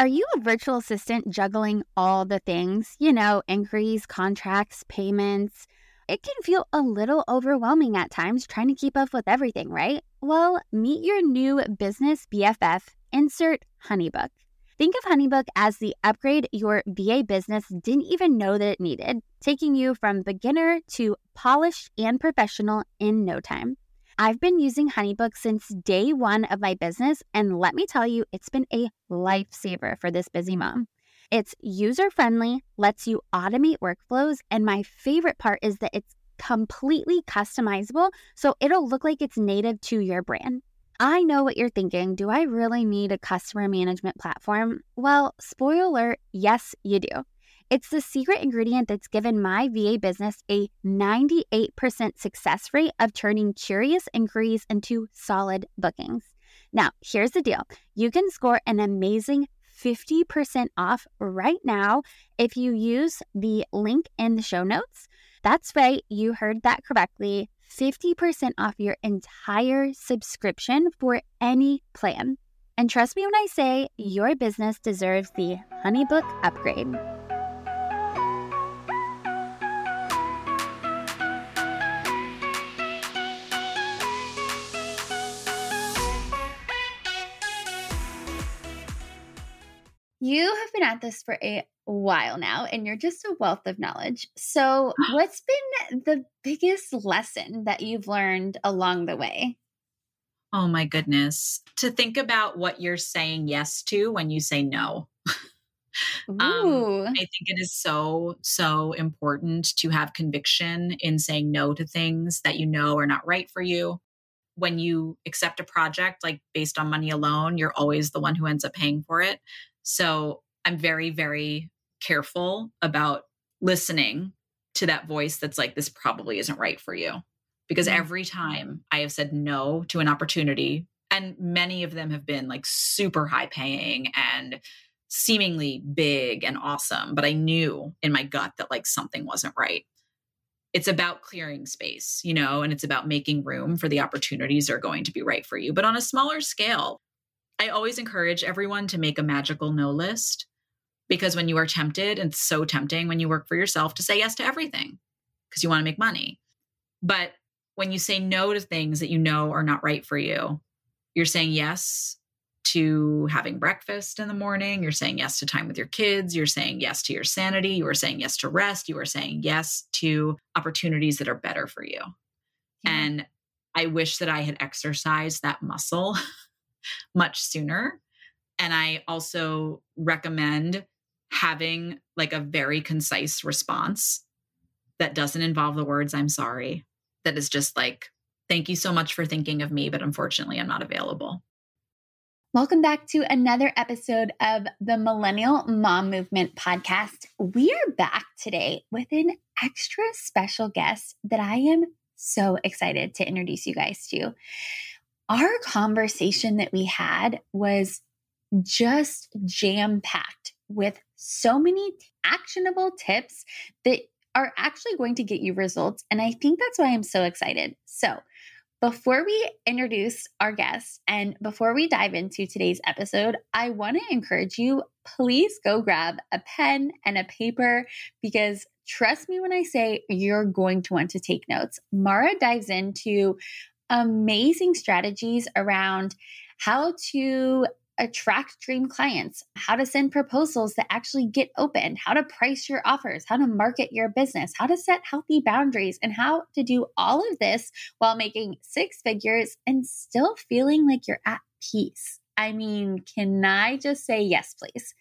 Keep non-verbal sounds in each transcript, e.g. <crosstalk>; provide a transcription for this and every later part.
Are you a virtual assistant juggling all the things? You know, inquiries, contracts, payments. It can feel a little overwhelming at times trying to keep up with everything, right? Well, meet your new business BFF, insert Honeybook. Think of Honeybook as the upgrade your VA business didn't even know that it needed, taking you from beginner to polished and professional in no time. I've been using Honeybook since day one of my business, and let me tell you, it's been a lifesaver for this busy mom. It's user friendly, lets you automate workflows, and my favorite part is that it's completely customizable, so it'll look like it's native to your brand. I know what you're thinking. Do I really need a customer management platform? Well, spoiler alert, yes, you do. It's the secret ingredient that's given my VA business a 98% success rate of turning curious inquiries into solid bookings. Now, here's the deal you can score an amazing 50% off right now if you use the link in the show notes. That's right, you heard that correctly. 50% off your entire subscription for any plan. And trust me when I say your business deserves the Honeybook upgrade. You have been at this for a while now and you're just a wealth of knowledge. So, <gasps> what's been the biggest lesson that you've learned along the way? Oh my goodness. To think about what you're saying yes to when you say no. <laughs> um, I think it is so, so important to have conviction in saying no to things that you know are not right for you. When you accept a project, like based on money alone, you're always the one who ends up paying for it. So I'm very, very careful about listening to that voice that's like, this probably isn't right for you. Because mm-hmm. every time I have said no to an opportunity, and many of them have been like super high paying and seemingly big and awesome, but I knew in my gut that like something wasn't right. It's about clearing space, you know, and it's about making room for the opportunities that are going to be right for you. But on a smaller scale, I always encourage everyone to make a magical no list because when you are tempted, it's so tempting when you work for yourself to say yes to everything because you want to make money. But when you say no to things that you know are not right for you, you're saying yes to having breakfast in the morning. You're saying yes to time with your kids. You're saying yes to your sanity. You are saying yes to rest. You are saying yes to opportunities that are better for you. Yeah. And I wish that I had exercised that muscle <laughs> much sooner. And I also recommend having like a very concise response that doesn't involve the words, I'm sorry, that is just like, thank you so much for thinking of me, but unfortunately, I'm not available. Welcome back to another episode of the Millennial Mom Movement podcast. We are back today with an extra special guest that I am so excited to introduce you guys to our conversation that we had was just jam packed with so many actionable tips that are actually going to get you results. And I think that's why I'm so excited. So, before we introduce our guest and before we dive into today's episode, I want to encourage you please go grab a pen and a paper because trust me when I say you're going to want to take notes. Maura dives into amazing strategies around how to attract dream clients, how to send proposals that actually get opened, how to price your offers, how to market your business, how to set healthy boundaries, and how to do all of this while making six figures and still feeling like you're at peace. I mean, can I just say yes, please?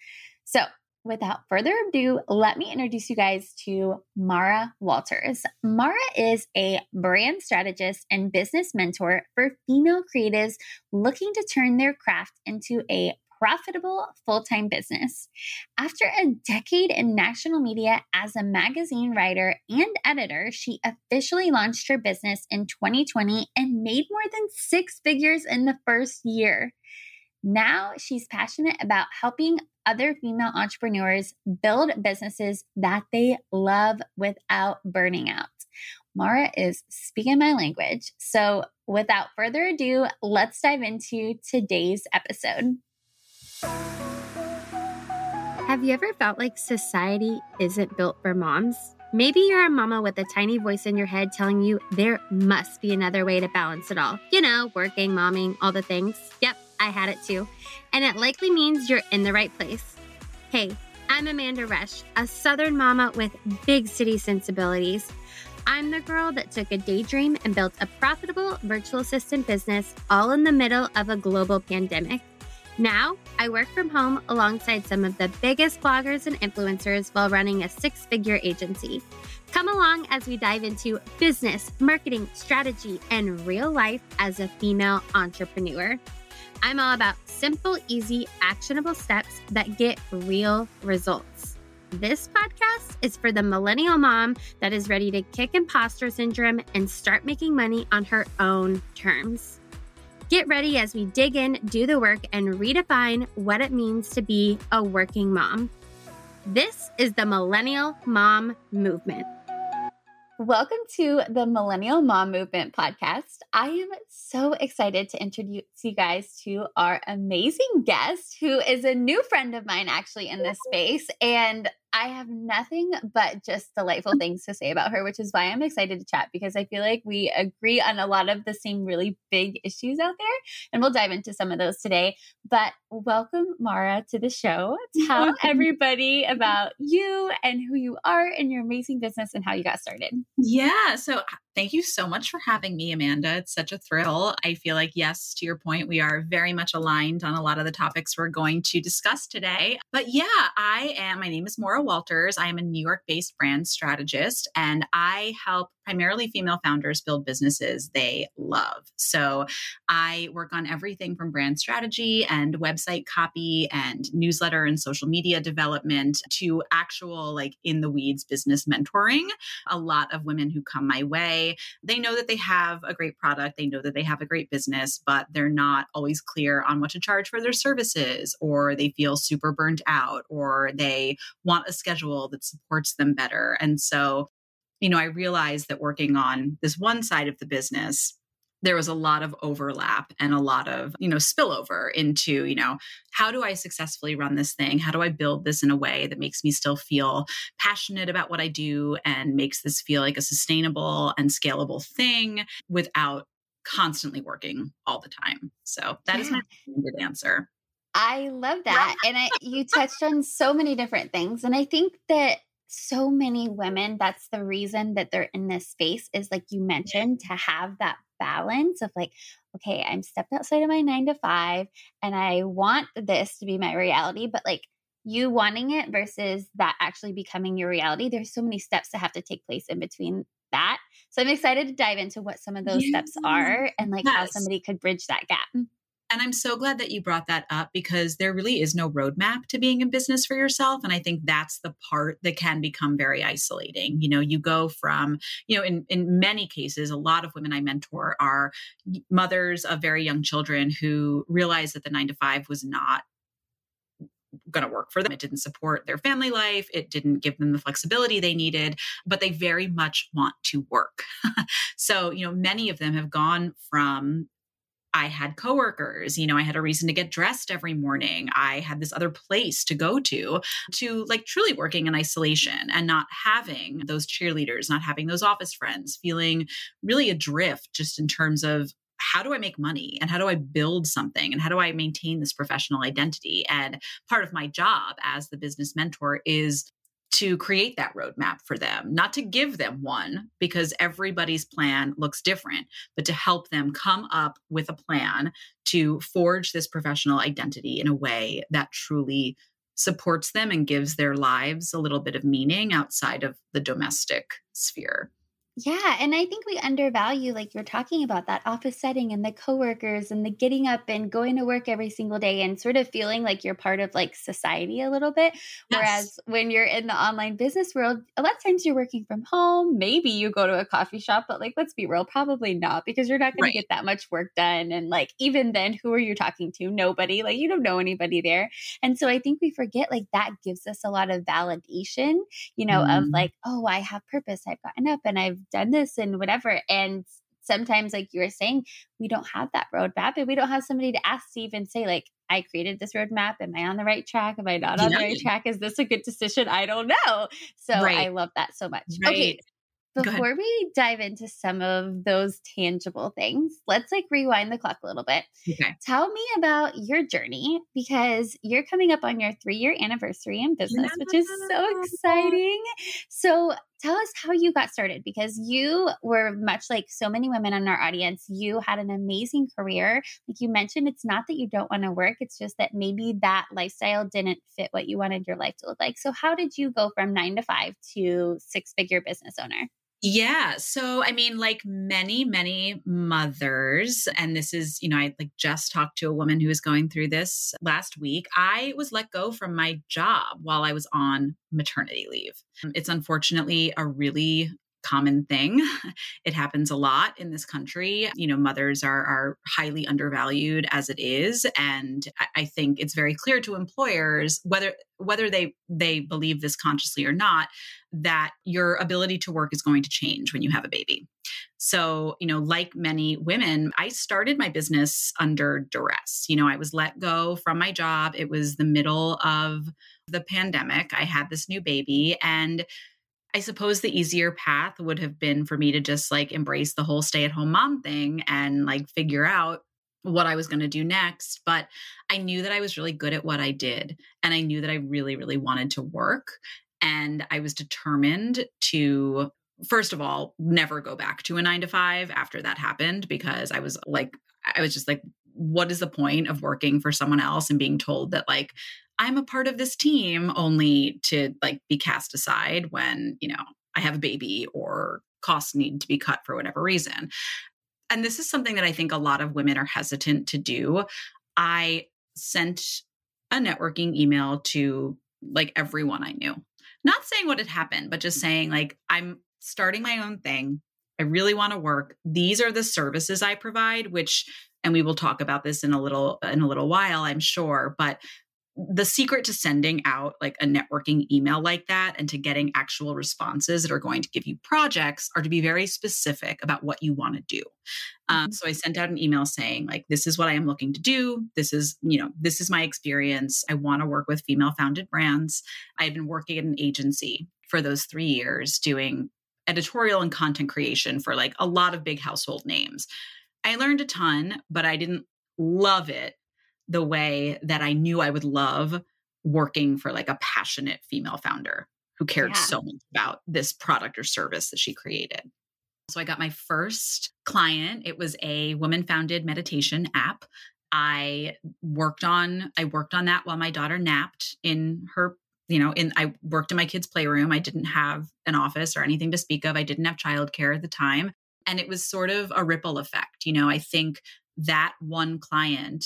So, without further ado, let me introduce you guys to Maura Walters. Maura is a brand strategist and business mentor for female creatives looking to turn their craft into a profitable full time business. After a decade in national media as a magazine writer and editor, she officially launched her business in 2020 and made more than six figures in the first year. Now she's passionate about helping other female entrepreneurs build businesses that they love without burning out. Maura is speaking my language. So, without further ado, let's dive into today's episode. Have you ever felt like society isn't built for moms? Maybe you're a mama with a tiny voice in your head telling you there must be another way to balance it all. You know, working, momming, all the things. Yep, I had it too. And it likely means you're in the right place. Hey, I'm Amanda Rush, a Southern mama with big city sensibilities. I'm the girl that took a daydream and built a profitable virtual assistant business all in the middle of a global pandemic. Now, I work from home alongside some of the biggest bloggers and influencers while running a six figure agency. Come along as we dive into business, marketing, strategy, and real life as a female entrepreneur. I'm all about simple, easy, actionable steps that get real results. This podcast is for the millennial mom that is ready to kick imposter syndrome and start making money on her own terms. Get ready as we dig in, do the work, and redefine what it means to be a working mom. This is the Millennial Mom Movement. Welcome to the Millennial Mom Movement podcast. I am so excited to introduce you guys to our amazing guest, who is a new friend of mine actually in this space. And I have nothing but just delightful mm-hmm. things to say about her, which is why I'm excited to chat because I feel like we agree on a lot of the same really big issues out there. And we'll dive into some of those today. But welcome, Maura, to the show. Tell <laughs> everybody about you and who you are and your amazing business and how you got started. Yeah. So Thank you so much for having me, Amanda. It's such a thrill. I feel like, yes, to your point, we are very much aligned on a lot of the topics we're going to discuss today. But yeah, I am, my name is Maura Walters. I am a New York based brand strategist, and I help primarily female founders build businesses they love. So I work on everything from brand strategy and website copy and newsletter and social media development to actual, like in the weeds business mentoring. A lot of women who come my way, they know that they have a great product, they know that they have a great business, but they're not always clear on what to charge for their services, or they feel super burnt out, or they want a schedule that supports them better. And so you know, I realized that working on this one side of the business, there was a lot of overlap and a lot of, you know, spillover into, you know, how do I successfully run this thing? How do I build this in a way that makes me still feel passionate about what I do and makes this feel like a sustainable and scalable thing without constantly working all the time? So that yeah. is my good answer. I love that. and I, you touched on so many different things. And I think that so many women that's the reason that they're in this space is like you mentioned to have that balance of like okay i'm stepped outside of my 9 to 5 and i want this to be my reality but like you wanting it versus that actually becoming your reality there's so many steps that have to take place in between that so i'm excited to dive into what some of those yeah. steps are and like yes. how somebody could bridge that gap and I'm so glad that you brought that up because there really is no roadmap to being in business for yourself. And I think that's the part that can become very isolating. You know, you go from, you know, in, in many cases, a lot of women I mentor are mothers of very young children who realize that the nine to five was not going to work for them. It didn't support their family life. It didn't give them the flexibility they needed, but they very much want to work. <laughs> so, you know, many of them have gone from I had coworkers, you know, I had a reason to get dressed every morning. I had this other place to go to, to like truly working in isolation and not having those cheerleaders, not having those office friends, feeling really adrift just in terms of how do I make money and how do I build something and how do I maintain this professional identity? And part of my job as the business mentor is to create that roadmap for them, not to give them one because everybody's plan looks different, but to help them come up with a plan to forge this professional identity in a way that truly supports them and gives their lives a little bit of meaning outside of the domestic sphere. Yeah, and I think we undervalue like you're talking about that office setting and the coworkers and the getting up and going to work every single day and sort of feeling like you're part of like society a little bit. Yes. Whereas when you're in the online business world, a lot of times you're working from home. Maybe you go to a coffee shop, but like let's be real, probably not because you're not going right. to get that much work done. And like even then, who are you talking to? Nobody. Like you don't know anybody there. And so I think we forget like that gives us a lot of validation, you know, mm. of like, oh, I have purpose. I've gotten up and I've done this and whatever. And sometimes, like you were saying, we don't have that roadmap and we don't have somebody to ask to even say, like, I created this roadmap. Am I on the right track? Am I not on yeah. the right track? Is this a good decision? I don't know. So right. I love that so much. Right. Okay. Before we dive into some of those tangible things, let's like rewind the clock a little bit. Okay. Tell me about your journey because you're coming up on your three year anniversary in business, yeah. which is so exciting. So tell us how you got started because you were much like so many women in our audience. You had an amazing career. Like you mentioned, it's not that you don't want to work, it's just that maybe that lifestyle didn't fit what you wanted your life to look like. So, how did you go from nine to five to six figure business owner? Yeah. So, I mean, like many, many mothers, and this is, you know, I like just talked to a woman who was going through this last week. I was let go from my job while I was on maternity leave. It's unfortunately a really common thing. <laughs> It happens a lot in this country. You know, mothers are are highly undervalued as it is, and I think it's very clear to employers whether whether they they believe this consciously or not that your ability to work is going to change when you have a baby. So, you know, like many women, I started my business under duress. You know, I was let go from my job. It was the middle of the pandemic. I had this new baby and I suppose the easier path would have been for me to just like embrace the whole stay at home mom thing and like figure out what I was going to do next. But I knew that I was really good at what I did. And I knew that I really, really wanted to work. And I was determined to, first of all, never go back to a nine to five after that happened because I was like, I was just like, what is the point of working for someone else and being told that like I'm a part of this team only to like be cast aside when, you know, I have a baby or costs need to be cut for whatever reason. And this is something that I think a lot of women are hesitant to do. I sent a networking email to like everyone I knew. Not saying what had happened, but just saying like I'm starting my own thing. I really want to work. These are the services I provide, which and we will talk about this in a little in a little while, I'm sure, but the secret to sending out like a networking email like that and to getting actual responses that are going to give you projects are to be very specific about what you want to do. Um, mm-hmm. so I sent out an email saying like, this is what I am looking to do. This is, you know, this is my experience. I want to work with female founded brands. I had been working at an agency for those three years doing editorial and content creation for like a lot of big household names. I learned a ton, but I didn't love it the way that I knew I would love working for like a passionate female founder who cared yeah. so much about this product or service that she created. So I got my first client. It was a woman founded meditation app. I worked on I worked on that while my daughter napped in her you know in I worked in my kids playroom. I didn't have an office or anything to speak of. I didn't have childcare at the time and it was sort of a ripple effect. You know, I think that one client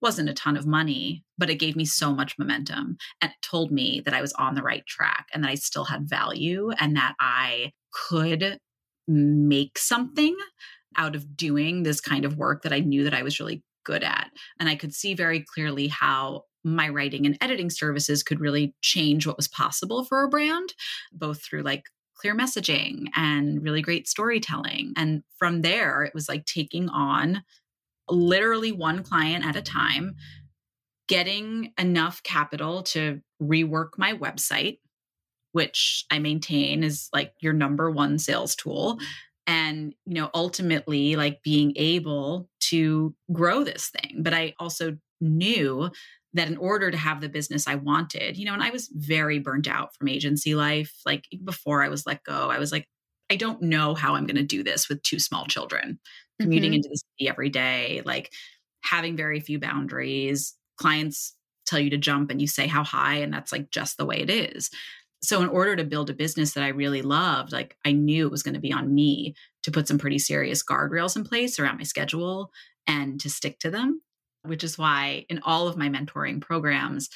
wasn't a ton of money, but it gave me so much momentum and told me that I was on the right track and that I still had value and that I could make something out of doing this kind of work that I knew that I was really good at. And I could see very clearly how my writing and editing services could really change what was possible for a brand, both through like clear messaging and really great storytelling. And from there, it was like taking on literally one client at a time, getting enough capital to rework my website, which I maintain is like your number one sales tool. And, you know, ultimately like being able to grow this thing. But I also knew that in order to have the business I wanted, you know, and I was very burnt out from agency life. Like before I was let go, I was like, I don't know how I'm going to do this with two small children commuting mm-hmm. into the city every day, like having very few boundaries. Clients tell you to jump and you say how high, and that's like just the way it is. So, in order to build a business that I really loved, like I knew it was going to be on me to put some pretty serious guardrails in place around my schedule and to stick to them, which is why in all of my mentoring programs,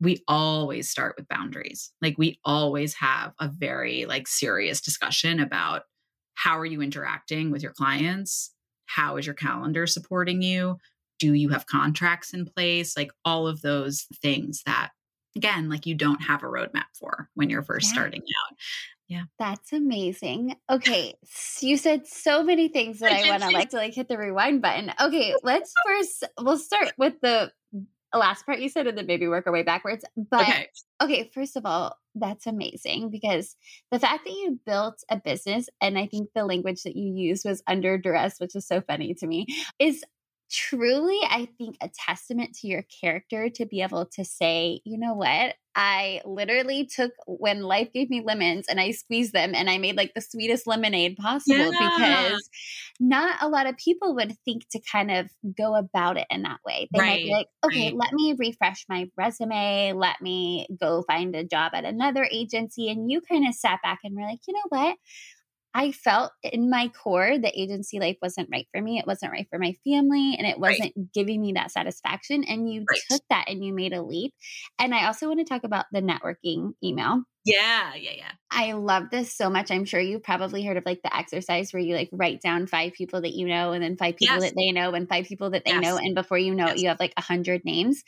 we always start with boundaries. Like we always have a very like serious discussion about how are you interacting with your clients? How is your calendar supporting you? Do you have contracts in place? Like all of those things that, again, like you don't have a roadmap for when you're first yeah. starting out. Yeah. That's amazing. Okay. So you said so many things that I, I want to like to like hit the rewind button. Okay. Let's <laughs> first, we'll start with the last part you said and then maybe work our way backwards. But okay. okay, first of all, that's amazing because the fact that you built a business and I think the language that you used was under duress, which is so funny to me, is truly, I think, a testament to your character to be able to say, you know what? I literally took when life gave me lemons and I squeezed them and I made like the sweetest lemonade possible yeah. because not a lot of people would think to kind of go about it in that way. They right. might be like, okay, right. let me refresh my resume, let me go find a job at another agency. And you kind of sat back and were like, you know what? I felt in my core that agency life wasn't right for me. It wasn't right for my family and it wasn't right. giving me that satisfaction. And you right. took that and you made a leap. And I also want to talk about the networking email. Yeah, yeah, yeah. I love this so much. I'm sure you've probably heard of like the exercise where you like write down five people that you know and then five people yes. that they know and five people that they yes. know. And before you know yes. it, you have like a hundred names.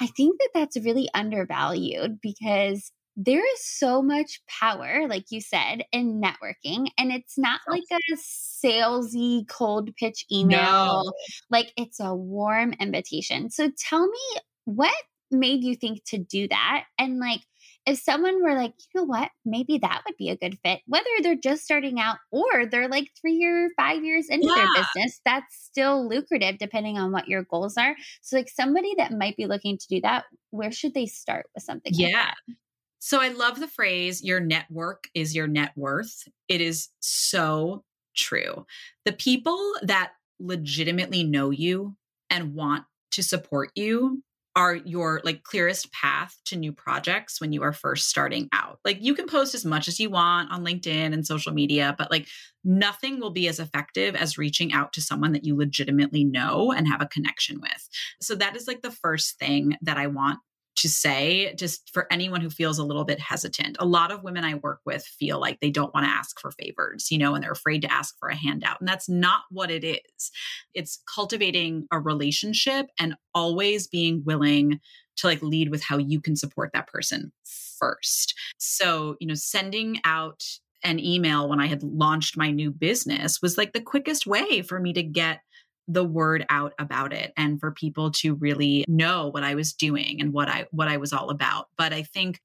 I think that that's really undervalued because there is so much power, like you said, in networking. And it's not oh. like a salesy cold pitch email. No. Like it's a warm invitation. So tell me what made you think to do that? And like if someone were like, you know what, maybe that would be a good fit, whether they're just starting out or they're like three or five years into yeah. their business, that's still lucrative depending on what your goals are. So, like somebody that might be looking to do that, where should they start with something? Yeah. Like so I love the phrase, your network is your net worth. It is so true. The people that legitimately know you and want to support you are your like clearest path to new projects when you are first starting out. Like you can post as much as you want on LinkedIn and social media, but like nothing will be as effective as reaching out to someone that you legitimately know and have a connection with. So that is like the first thing that I want to say just for anyone who feels a little bit hesitant. A lot of women I work with feel like they don't want to ask for favors, you know, and they're afraid to ask for a handout. And that's not what it is. It's cultivating a relationship and always being willing to like lead with how you can support that person first. So, you know, sending out an email when I had launched my new business was like the quickest way for me to get the word out about it and for people to really know what I was doing and what I what I was all about. But I think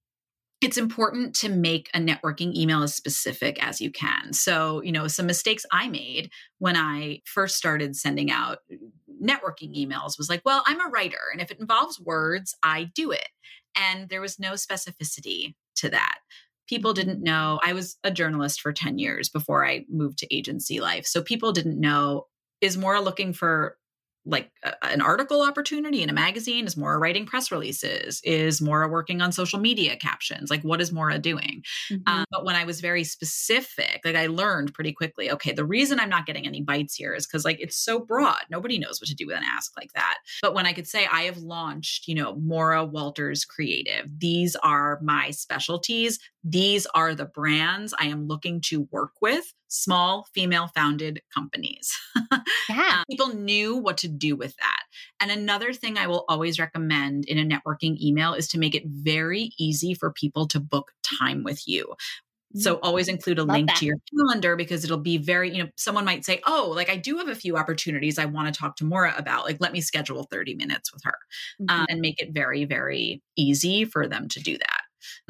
it's important to make a networking email as specific as you can. So, you know, some mistakes I made when I first started sending out networking emails was like, well, I'm a writer and if it involves words, I do it. And there was no specificity to that people didn't know i was a journalist for 10 years before i moved to agency life so people didn't know is more looking for like a, an article opportunity in a magazine is Maura writing press releases is Maura working on social media captions like what is Maura doing? Mm-hmm. um, but when i was very specific like i learned pretty quickly okay the reason i'm not getting any bites here is because like it's so broad nobody knows what to do with an ask like that. But when i could say i have launched you know Maura walters creative. These are my specialties. These are the brands i am looking to work with small female founded companies. <laughs> Yeah. um, people knew what to do with that. And another thing I will always recommend in a networking email is to make it very easy for people to book time with you. So mm-hmm. always include a Love link that. to your calendar because it'll be very, you know, someone might say, Oh, like I do have a few opportunities I want to talk to Maura about. Like, let me schedule 30 minutes with her um, mm-hmm. um, and make it very, very easy for them to do that.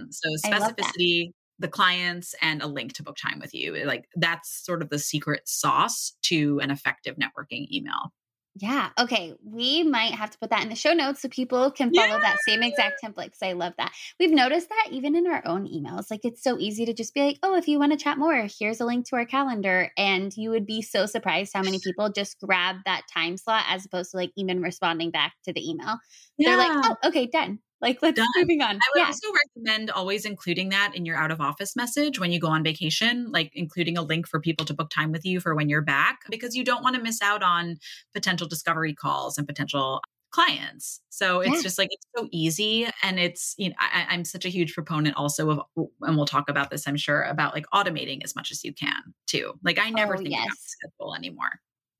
So specificity, the clients and a link to book time with you. Like that's sort of the secret sauce to an effective networking email. Yeah. Okay. We might have to put that in the show notes so people can follow yeah. that same exact template because I love that. We've noticed that even in our own emails. Like it's so easy to just be like, oh, if you want to chat more, here's a link to our calendar. And you would be so surprised how many people just grab that time slot as opposed to like even responding back to the email. Yeah. They're like, oh, okay, done. Like, let's Done. moving on. I would yeah. also recommend always including that in your out of office message when you go on vacation, like including a link for people to book time with you for when you're back, because you don't want to miss out on potential discovery calls and potential clients. So it's yeah. just like it's so easy, and it's you know I, am such a huge proponent also of, and we'll talk about this I'm sure about like automating as much as you can too. Like I never oh, think yes. about schedule anymore.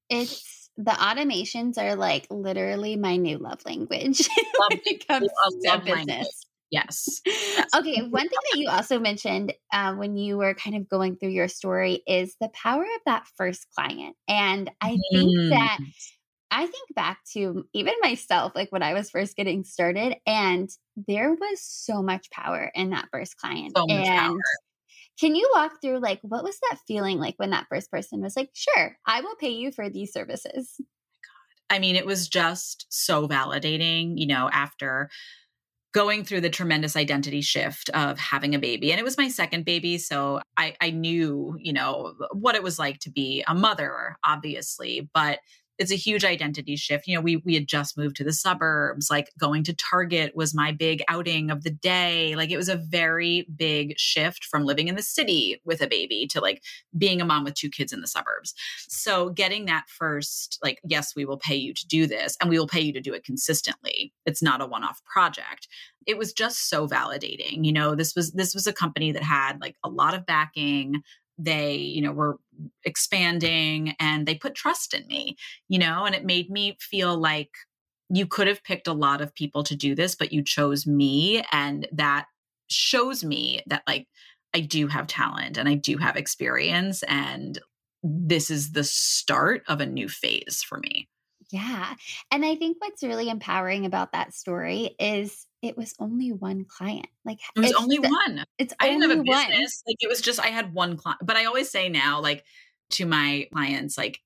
It's the automations are like literally my new love language <laughs> when it comes to business. Language. Yes. <laughs> yes. Okay. One thing that you also mentioned uh, when you were kind of going through your story is the power of that first client. And I think mm. that I think back to even myself, like when I was first getting started, and there was so much power in that first client. So and power. Can you walk through like what was that feeling like when that first person was like, "Sure, I will pay you for these services." I mean, it was just so validating, you know, after going through the tremendous identity shift of having a baby. And it was my second baby. So I, I knew, you know, what it was like to be a mother, obviously. But it's a huge identity shift. You know, we we had just moved to the suburbs. Like going to Target was my big outing of the day. Like it was a very big shift from living in the city with a baby to like being a mom with two kids in the suburbs. So getting that first like yes, we will pay you to do this and we will pay you to do it consistently. It's not a one-off project. It was just so validating. You know, this was this was a company that had like a lot of backing they you know were expanding and they put trust in me you know and it made me feel like you could have picked a lot of people to do this but you chose me and that shows me that like I do have talent and I do have experience and this is the start of a new phase for me. Yeah. And I think what's really empowering about that story is it was only one client. Like it was only the, one. It's I didn't have a business. One. Like it was just I had one client. But I always say now, like to my clients, like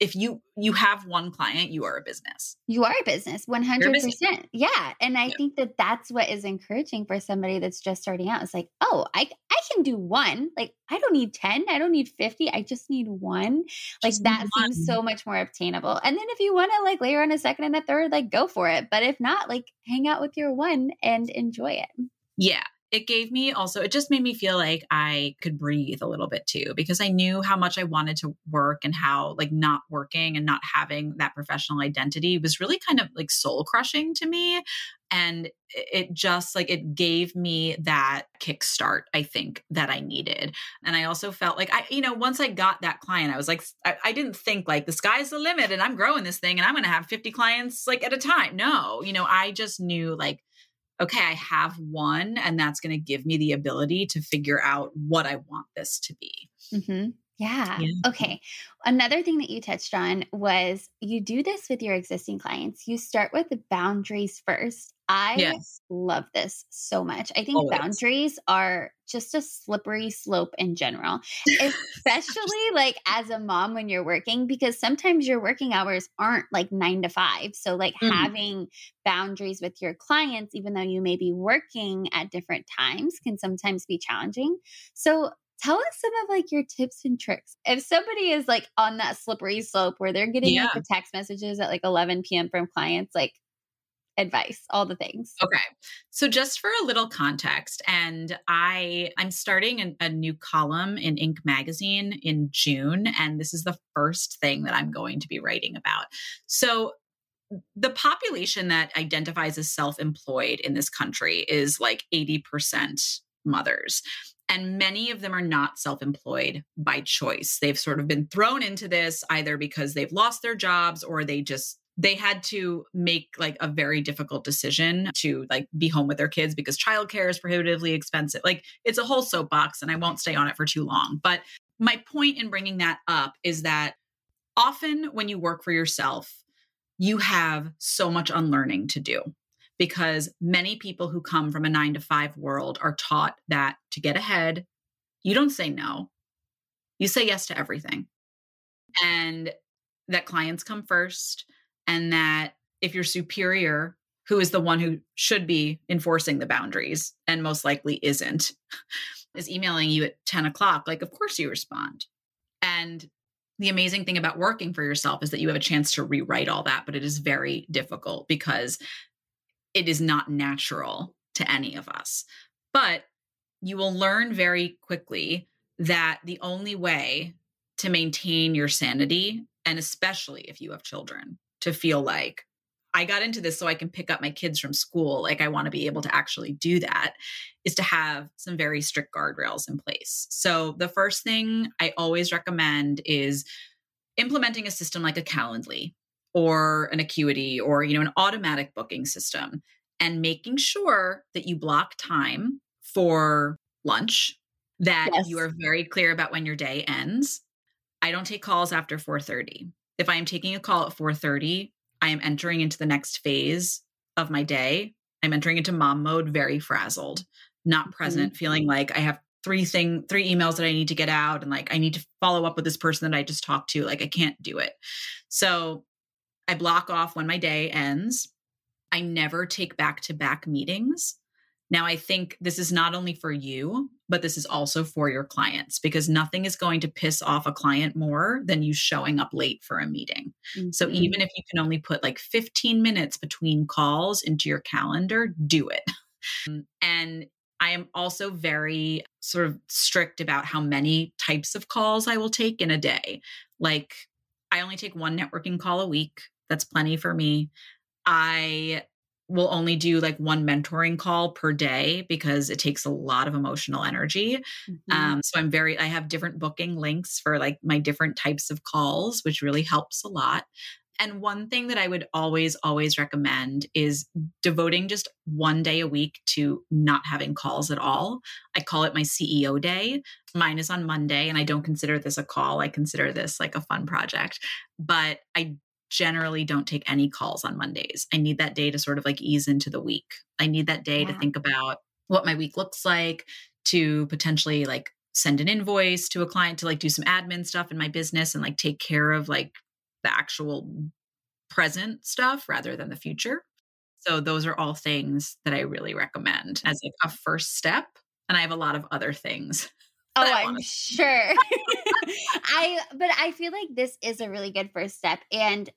if you you have one client you are a business. You are a business 100% business. yeah and i yeah. think that that's what is encouraging for somebody that's just starting out. It's like oh i i can do one. Like i don't need 10 i don't need 50 i just need one. Like just that one. seems so much more obtainable. And then if you want to like layer on a second and a third like go for it. But if not like hang out with your one and enjoy it. Yeah it gave me also, it just made me feel like I could breathe a little bit too, because I knew how much I wanted to work and how like not working and not having that professional identity was really kind of like soul crushing to me. And it just like it gave me that kickstart, I think, that I needed. And I also felt like I, you know, once I got that client, I was like, I, I didn't think like the sky's the limit and I'm growing this thing and I'm going to have 50 clients like at a time. No, you know, I just knew like, okay, I have one, and that's going to give me the ability to figure out what I want this to be. Mm-hmm. Yeah. yeah. Okay. Another thing that you touched on was you do this with your existing clients. You start with the boundaries first. I yes. love this so much. I think Always. boundaries are just a slippery slope in general, <laughs> especially like as a mom when you're working, because sometimes your working hours aren't like nine to five. So, like mm. having boundaries with your clients, even though you may be working at different times, can sometimes be challenging. So, tell us some of like your tips and tricks. If somebody is like on that slippery slope where they're getting yeah. like the text messages at like 11 p.m. from clients, like advice, all the things. Okay. So just for a little context, and I I'm starting a, a new column in Inc. magazine in June, and this is the first thing that I'm going to be writing about. So the population that identifies as self-employed in this country is like 80% mothers. And many of them are not self employed by choice. They've sort of been thrown into this either because they've lost their jobs or they just they had to make like a very difficult decision to like be home with their kids because childcare is prohibitively expensive. Like it's a whole soapbox and I won't stay on it for too long. But my point in bringing that up is that often when you work for yourself, you have so much unlearning to do because many people who come from a nine to five world are taught that to get ahead, you don't say no, you say yes to everything. And that clients come first, and that if your superior, who is the one who should be enforcing the boundaries and most likely isn't, <laughs> is emailing you at 10 o'clock, like, of course you respond. And the amazing thing about working for yourself is that you have a chance to rewrite all that, but it is very difficult because it is not natural to any of us. But you will learn very quickly that the only way to maintain your sanity, and especially if you have children, to feel like I got into this so I can pick up my kids from school, like I want to be able to actually do that, is to have some very strict guardrails in place. So the first thing I always recommend is implementing a system like a Calendly or an acuity or you know an automatic booking system and making sure that you block time for lunch that yes. you are very clear about when your day ends i don't take calls after 4.30 if I am taking a call at 4:30, I am entering into the next phase of my day. I'm entering into mom mode very frazzled, not mm-hmm. present, feeling like I have three thing three emails that I need to get out and like I need to follow up with this person that I just talked to. Like I can't do it. So I block off when my day ends. I never take back to back meetings. Now, I think this is not only for you, but this is also for your clients because nothing is going to piss off a client more than you showing up late for a meeting. Mm-hmm. So, even if you can only put like 15 minutes between calls into your calendar, do it. and I am also very sort of strict about how many types of calls I will take in a day. Like, I only take one networking call a week. That's plenty for me. I will only do like one mentoring call per day because it takes a lot of emotional energy. Mm-hmm. Um, so I'm very, I have different booking links for like my different types of calls, which really helps a lot. And one thing that I would always, always recommend is devoting just one day a week to not having calls at all. I call it my CEO day. Mine is on Monday, and I don't consider this a call. I consider this like a fun project. But I generally don't take any calls on Mondays. I need that day to sort of like ease into the week. I need that day yeah. to think about what my week looks like, to potentially like send an invoice to a client to like do some admin stuff in my business and like take care of like the actual present stuff rather than the future. So those are all things that I really recommend as like a first step. And I have a lot of other things. <laughs> Oh, I'm sure. <laughs> <laughs> I but I feel like this is a really good first step. And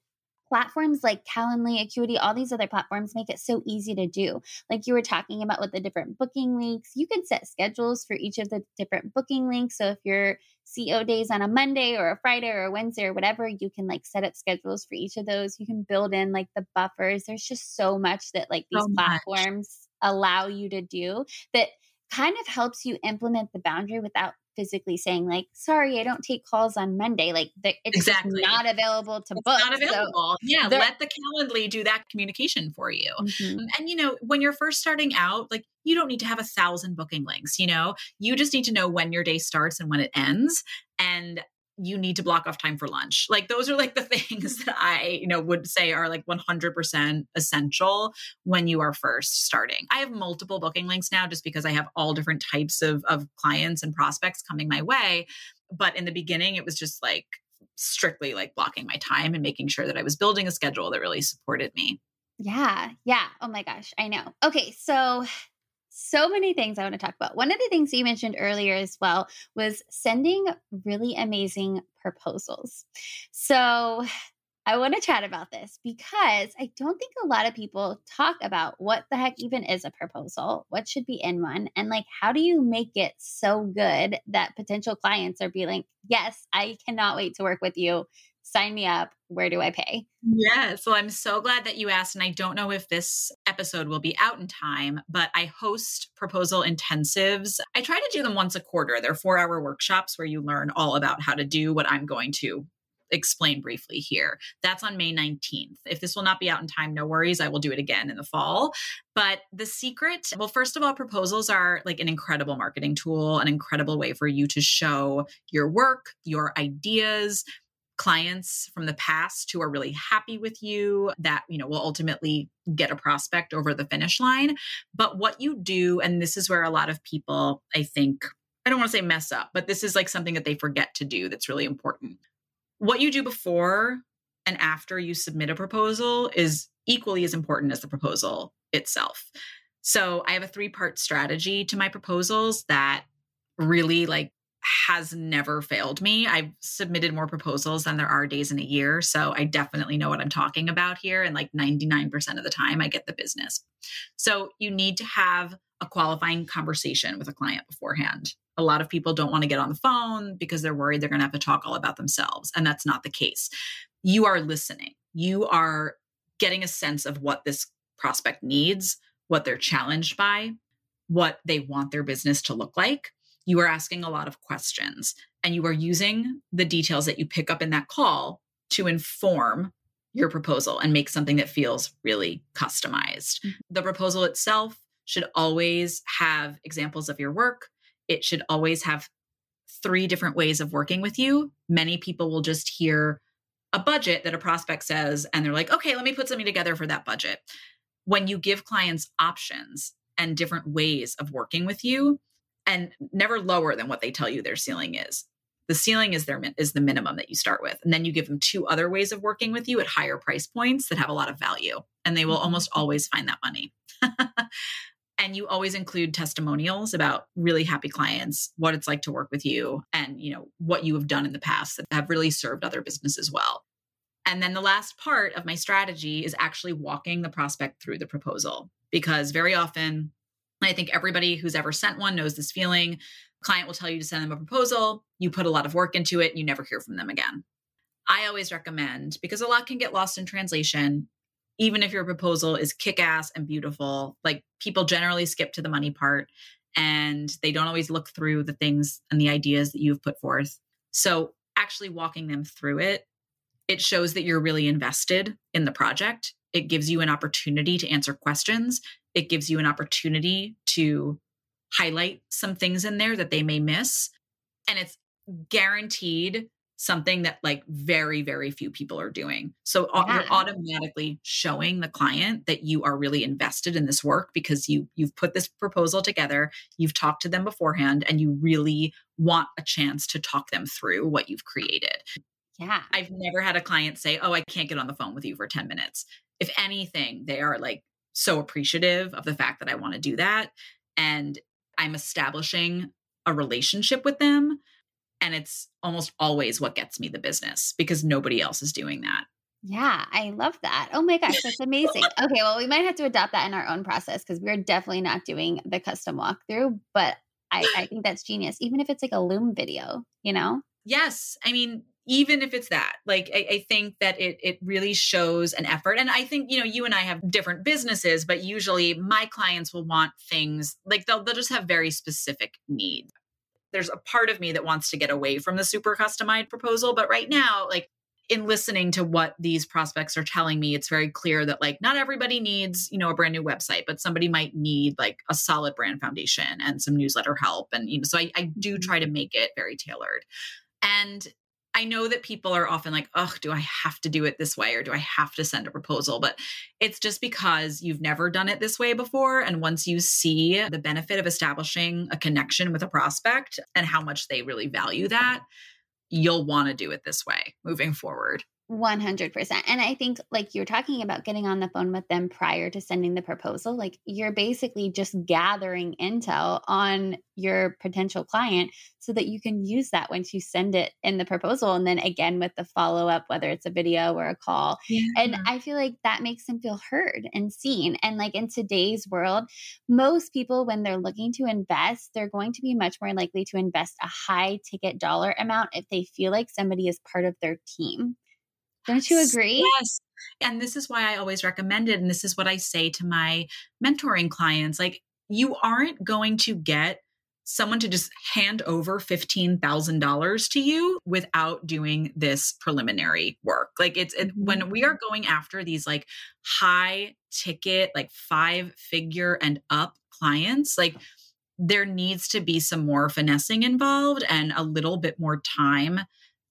platforms like Calendly, Acuity, all these other platforms make it so easy to do. Like you were talking about with the different booking links, you can set schedules for each of the different booking links. So if your CEO days on a Monday or a Friday or a Wednesday or whatever, you can like set up schedules for each of those. You can build in like the buffers. There's just so much that like these so platforms allow you to do that kind of helps you implement the boundary without physically saying like sorry i don't take calls on monday like the, it's exactly. not available to it's book not available so yeah let the calendly do that communication for you mm-hmm. and you know when you're first starting out like you don't need to have a thousand booking links you know you just need to know when your day starts and when it ends and you need to block off time for lunch. Like those are like the <laughs> things that I, you know, would say are like 100% essential when you are first starting. I have multiple booking links now just because I have all different types of of clients and prospects coming my way, but in the beginning it was just like strictly like blocking my time and making sure that I was building a schedule that really supported me. Yeah. Yeah. Oh my gosh, I know. Okay, so so many things I want to talk about. One of the things you mentioned earlier as well was sending really amazing proposals. So I want to chat about this because I don't think a lot of people talk about what the heck even is a proposal, what should be in one, and like how do you make it so good that potential clients are being like, yes, I cannot wait to work with you sign me up. Where do I pay? Yes. Well, I'm so glad that you asked. And I don't know if this episode will be out in time, but I host proposal intensives. I try to do them once a quarter. They're four hour workshops where you learn all about how to do what I'm going to explain briefly here. That's on May 19th. If this will not be out in time, no worries. I will do it again in the fall. But the secret, well, first of all, proposals are like an incredible marketing tool, an incredible way for you to show your work, your ideas, clients from the past who are really happy with you that you know will ultimately get a prospect over the finish line. But what you do and this is where a lot of people i think i don't want to say mess up but this is like something that they forget to do that's really important. What you do before and after you submit a proposal is equally as important as the proposal itself. So i have a three part strategy to my proposals that really like has never failed me. I've submitted more proposals than there are days in a year. So I definitely know what I'm talking about here. And like 99% of the time, I get the business. So you need to have a qualifying conversation with a client beforehand. A lot of people don't want to get on the phone because they're worried they're going to have to talk all about themselves. And that's not the case. You are listening, you are getting a sense of what this prospect needs, what they're challenged by, what they want their business to look like you are asking a lot of questions and you are using the details that you pick up in that call to inform your proposal and make something that feels really customized. Mm-hmm. The proposal itself should always have examples of your work. It should always have three different ways of working with you. Many people will just hear a budget that a prospect says, and they're like, okay, let me put something together for that budget. When you give clients options and different ways of working with you, and never lower than what they tell you their ceiling is. The ceiling is their is the minimum that you start with, and then you give them two other ways of working with you at higher price points that have a lot of value, and they will mm-hmm. almost always find that money. <laughs> and you always include testimonials about really happy clients what it's like to work with you and you know what you have done in the past that have really served other businesses well and then the last part of my strategy is actually walking the prospect through the proposal because very often i think everybody who's ever sent one knows this feeling client will tell you to send them a proposal you put a lot of work into it and you never hear from them again i always recommend because a lot can get lost in translation even if your proposal is kick ass and beautiful, like people generally skip to the money part and they don't always look through the things and the ideas that you've put forth. So, actually walking them through it, it shows that you're really invested in the project. It gives you an opportunity to answer questions. It gives you an opportunity to highlight some things in there that they may miss. And it's guaranteed something that like very very few people are doing so yeah. you're automatically showing the client that you are really invested in this work because you you've put this proposal together you've talked to them beforehand and you really want a chance to talk them through what you've created yeah i've never had a client say oh i can't get on the phone with you for 10 minutes if anything they are like so appreciative of the fact that i want to do that and i'm establishing a relationship with them and it's almost always what gets me the business because nobody else is doing that. Yeah, I love that. Oh my gosh, that's amazing. <laughs> okay, well, we might have to adopt that in our own process because we're definitely not doing the custom walkthrough, but I, I think that's genius, even if it's like a Loom video, you know? Yes. I mean, even if it's that like I, I, think that it it really shows an effort and i think you know you and i have different businesses but usually my clients will want things like they'll, they'll just have very specific needs there's a part of me that wants to get away from the super customized proposal. But right now, like in listening to what these prospects are telling me, it's very clear that like not everybody needs, you know, a brand new website, but somebody might need like a solid brand foundation and some newsletter help. And, you know, so I, I do mm-hmm. try to make it very tailored. And I know that people are often like, oh, do I have to do it this way or do I have to send a proposal? But it's just because you've never done it this way before. And once you see the benefit of establishing a connection with a prospect and how much they really value that, you'll want to do it this way moving forward. 100%. And I think, like you're talking about getting on the phone with them prior to sending the proposal, like you're basically just gathering intel on your potential client so that you can use that once you send it in the proposal. And then again with the follow up, whether it's a video or a call. Yeah. And I feel like that makes them feel heard and seen. And like in today's world, most people, when they're looking to invest, they're going to be much more likely to invest a high ticket dollar amount if they feel like somebody is part of their team. Don't you agree? Yes. And this is why I always recommend it. And this is what I say to my mentoring clients. Like, you aren't going to get someone to just hand over $15,000 to you without doing this preliminary work. Like it's it, when we are mm-hmm. going after these like high ticket, like five figure and up clients, like there needs to be some more finessing involved and a little bit more time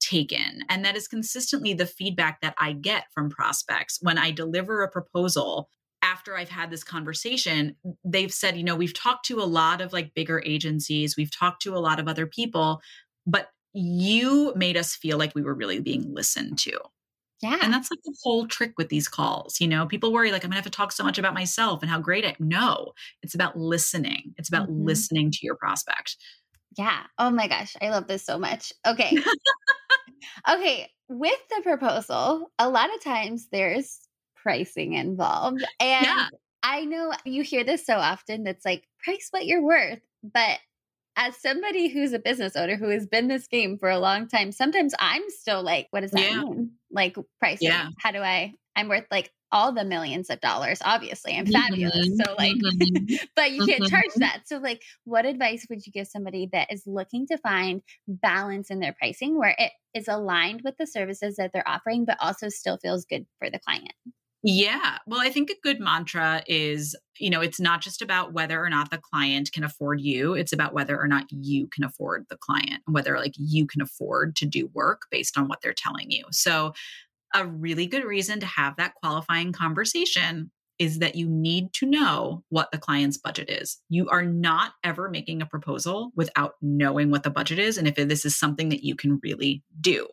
taken. And that is consistently the feedback that I get from prospects when I deliver a proposal after I've had this conversation, they've said, you know, we've talked to a lot of like bigger agencies, we've talked to a lot of other people, but you made us feel like we were really being listened to. Yeah. And that's like the whole trick with these calls. You know, people worry like I'm gonna have to talk so much about myself and how great I no, it's about listening. It's about mm-hmm. listening to your prospect. Yeah. Oh my gosh. I love this so much. Okay. <laughs> okay. With the proposal, a lot of times there's pricing involved. And yeah. I know you hear this so often that's like, price what you're worth. But as somebody who's a business owner who has been this game for a long time, sometimes I'm still like, what does that yeah. mean? Like pricing. Yeah. How do I I'm worth like all the millions of dollars. Obviously, I'm fabulous. Mm-hmm. So, like, mm-hmm. <laughs> but you can't charge that. So, like, what advice would you give somebody that is looking to find balance in their pricing where it is aligned with the services that they're offering, but also still feels good for the client? Yeah. Well, I think a good mantra is, you know, it's not just about whether or not the client can afford you. It's about whether or not you can afford the client, and whether like you can afford to do work based on what they're telling you. So a really good reason to have that qualifying conversation is that you need to know what the client's budget is. You are not ever making a proposal without knowing what the budget is and if this is something that you can really do.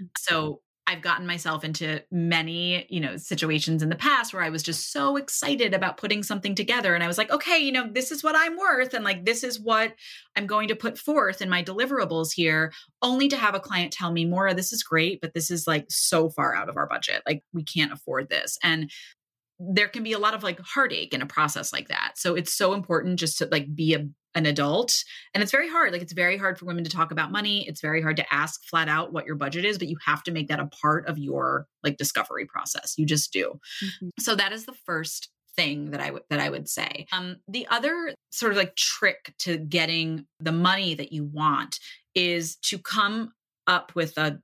Mm-hmm. So I've gotten myself into many, you know, situations in the past where I was just so excited about putting something together and I was like, okay, you know, this is what I'm worth and like this is what I'm going to put forth in my deliverables here, only to have a client tell me, "Maura, this is great, but this is like so far out of our budget. Like we can't afford this." And there can be a lot of like heartache in a process like that. So it's so important just to like be a an adult and it's very hard like it's very hard for women to talk about money it's very hard to ask flat out what your budget is but you have to make that a part of your like discovery process you just do mm-hmm. so that is the first thing that I would that I would say. Um, the other sort of like trick to getting the money that you want is to come up with a